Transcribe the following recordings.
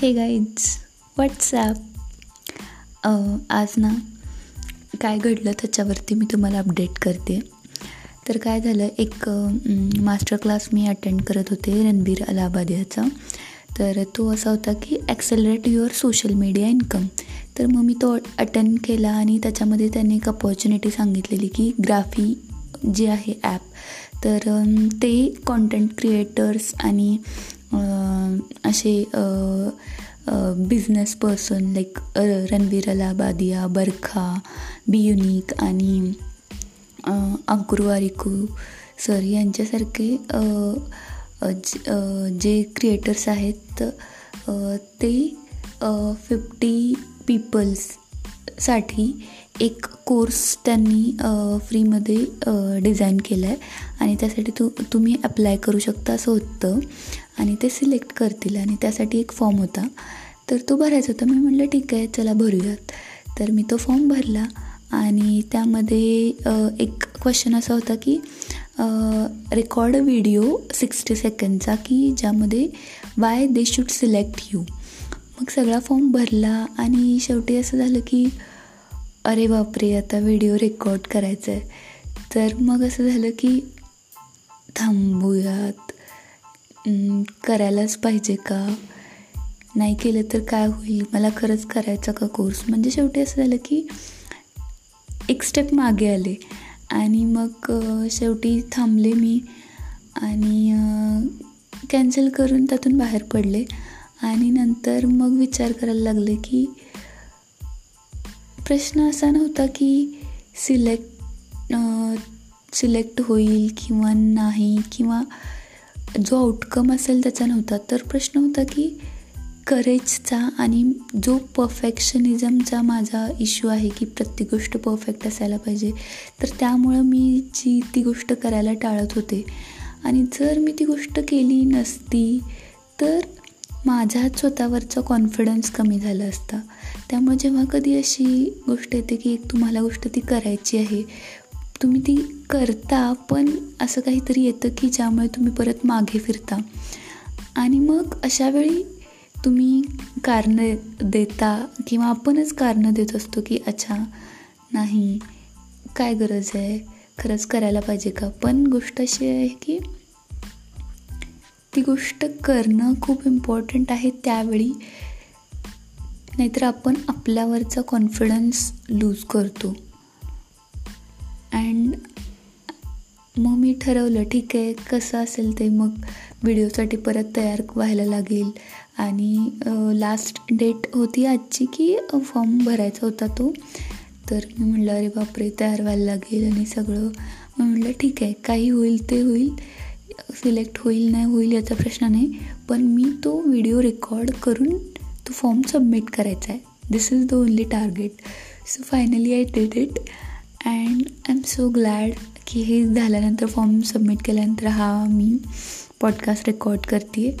हे guys WhatsApp आज ना काय घडलं त्याच्यावरती मी तुम्हाला अपडेट करते. तर काय झालं एक मास्टर क्लास मी अटेंड करत होते रणबीर अलाहाबाद याचा तर तो असा होता की accelerate your social media income तर मग मी तो अटेंड केला आणि त्याच्यामध्ये त्यांनी एक अपॉर्च्युनिटी सांगितलेली की ग्राफी जे आहे ॲप तर ते कॉन्टेंट क्रिएटर्स आणि असे business person like Ranveer Allahbadia Barkha be unique आणि अंकुर वारिकू सर यांच्यासारखे जे क्रिएटर्स आहेत ते फिफ्टी पीपल्ससाठी एक कोर्स त्यांनी फ्रीमध्ये डिझाईन केला आहे आणि त्यासाठी तू तुम्ही अप्लाय करू शकता असं होतं. आणि ते सिलेक्ट करतील आणि त्यासाठी एक फॉर्म होता. तर तो भरायचा होता. मी म्हटलं ठीक आहे चला भरूयात. तर मी तो फॉर्म भरला आणि त्यामध्ये एक क्वेश्चन असा होता की रेकॉर्ड व्हिडिओ सिक्स्टी सेकंडचा की ज्यामध्ये why they should select you मग सगळा फॉर्म भरला आणि शेवटी असं झालं की अरे बापरे आता व्हिडिओ रेकॉर्ड करायचा आहे तर मग असं झालं की थांबूयात. करायलाच पाहिजे का? नाही केलं तर काय होईल? मला खरंच करायचा का कोर्स म्हणजे शेवटी असं झालं की एक स्टेप मागे आले. आणि मग शेवटी थांबले मी. आणि कॅन्सल करून त्यातून बाहेर पडले. आणि नंतर मग विचार करायला लागले की प्रश्न असा नव्हता की सिलेक्ट सिलेक्ट होईल किंवा नाही किंवा जो आउटकम असेल त्याचा नव्हता. तर प्रश्न होता की करेजचा आणि जो परफेक्शनिझमचा माझा इश्यू आहे की प्रत्येक गोष्ट परफेक्ट असायला पाहिजे तर त्यामुळं मी जी ती गोष्ट करायला टाळत होते. आणि जर मी ती गोष्ट केली नसती तर माझा स्वतःवरचा कॉन्फिडन्स कमी झाला असता. त्यामुळे जेव्हा कधी अशी गोष्ट येते की एक तुम्हाला गोष्ट ती करायची आहे तुम्ही ती करता पण असं काहीतरी येतं की ज्यामुळे तुम्ही परत मागे फिरता. आणि मग अशावेळी तुम्ही कारणं देता किंवा आपणच कारणं देत असतो की अच्छा नाही काय गरज आहे? खरंच करायला पाहिजे का? पण गोष्ट अशी आहे की ती गोष्ट करणं खूप इम्पॉर्टंट आहे त्यावेळी. नाहीतर आपण आपल्यावरचा कॉन्फिडन्स लूज करतो. ठरवलं ठीक आहे कसं असेल ते मग व्हिडिओसाठी परत तयार व्हायला लागेल. आणि लास्ट डेट होती आजची की फॉर्म भरायचा होता तो. तर मी म्हटलं अरे बापरे तयार व्हायला लागेल आणि सगळं. मी म्हटलं ठीक आहे काही होईल ते होईल. सिलेक्ट होईल नाही होईल याचा प्रश्न नाही. पण मी तो व्हिडिओ रेकॉर्ड करून तो फॉर्म सबमिट करायचा आहे. This is the only target so finally I did it and I'm so glad की हे झाल्यानंतर फॉर्म सबमिट केल्यानंतर हा मी पॉडकास्ट रेकॉर्ड करते.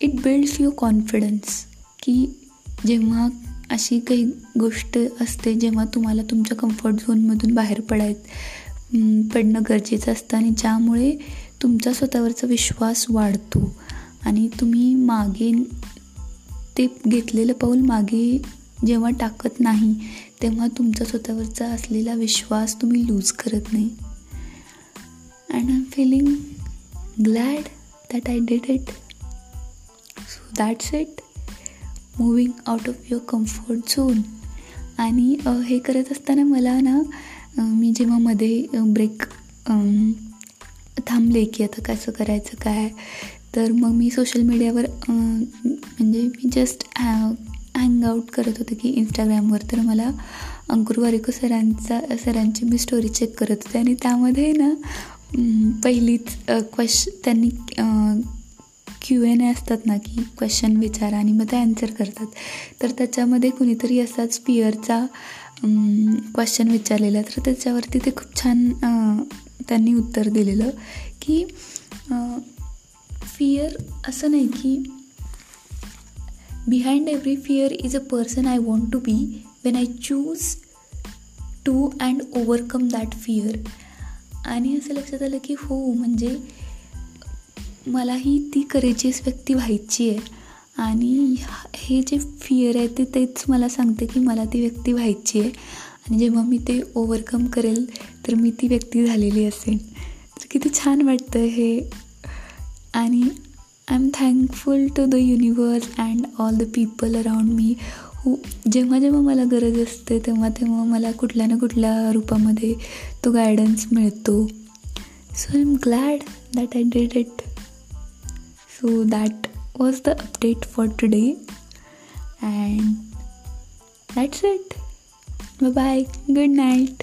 इट बिल्ड्स युअर कॉन्फिडन्स की जेव्हा अशी काही गोष्ट असते जेव्हा तुम्हाला तुमच्या कम्फर्ट झोनमधून बाहेर पडाय पडणं गरजेचं असतं आणि ज्यामुळे तुमचा स्वतःवरचा विश्वास वाढतो. आणि तुम्ही मागे ते घेतलेलं पाऊल मागे जेव्हा टाकत नाही तेव्हा तुमचा स्वतःवरचा असलेला विश्वास तुम्ही लूज करत नाही. And I'm feeling glad that I did it so that's it moving out of your comfort zone आणि हे करत असताना मला ना मी जेव्हा मध्ये ब्रेक थांबले की आता कसं करायचं काय तर मग मी सोशल मीडियावर म्हणजे मी जस्ट हँग आउट करत होते की इंस्टाग्रामवर तर मला अंकुर वारिको सरांचा सरांची मी स्टोरी चेक करत होते आणि त्यामध्ये ना पहिलीच क्वेश त्यांनी क्यू एन ए असतात ना की क्वेश्चन विचारा आणि मग ते ॲन्सर करतात. तर त्याच्यामध्ये कुणीतरी असाच पिअरचा क्वेश्चन विचारलेला. तर त्याच्यावरती ते खूप छान त्यांनी उत्तर दिलेलं की फिअर असं नाही की behind every fear is a person I want to be when I choose to and overcome that fear आणि असं लक्षात आलं की हो म्हणजे मलाही ती करेजियस व्यक्ती व्हायची आहे. आणि हे जे फिअर आहे ते तेच मला सांगते की मला ती व्यक्ती व्हायची आहे. आणि जेव्हा मी ते ओव्हरकम करेल तर मी ती व्यक्ती झालेली असेल तर किती छान वाटतं हे. आणि I'm thankful to the universe and all the people around me who जेव्हा जेव्हा मला गरज असते तेव्हा तेव्हा मला कुठल्या ना कुठल्या रूपामध्ये तो गायडन्स मिळतो. So I'm glad that I did it so that was the update for today and that's it bye good night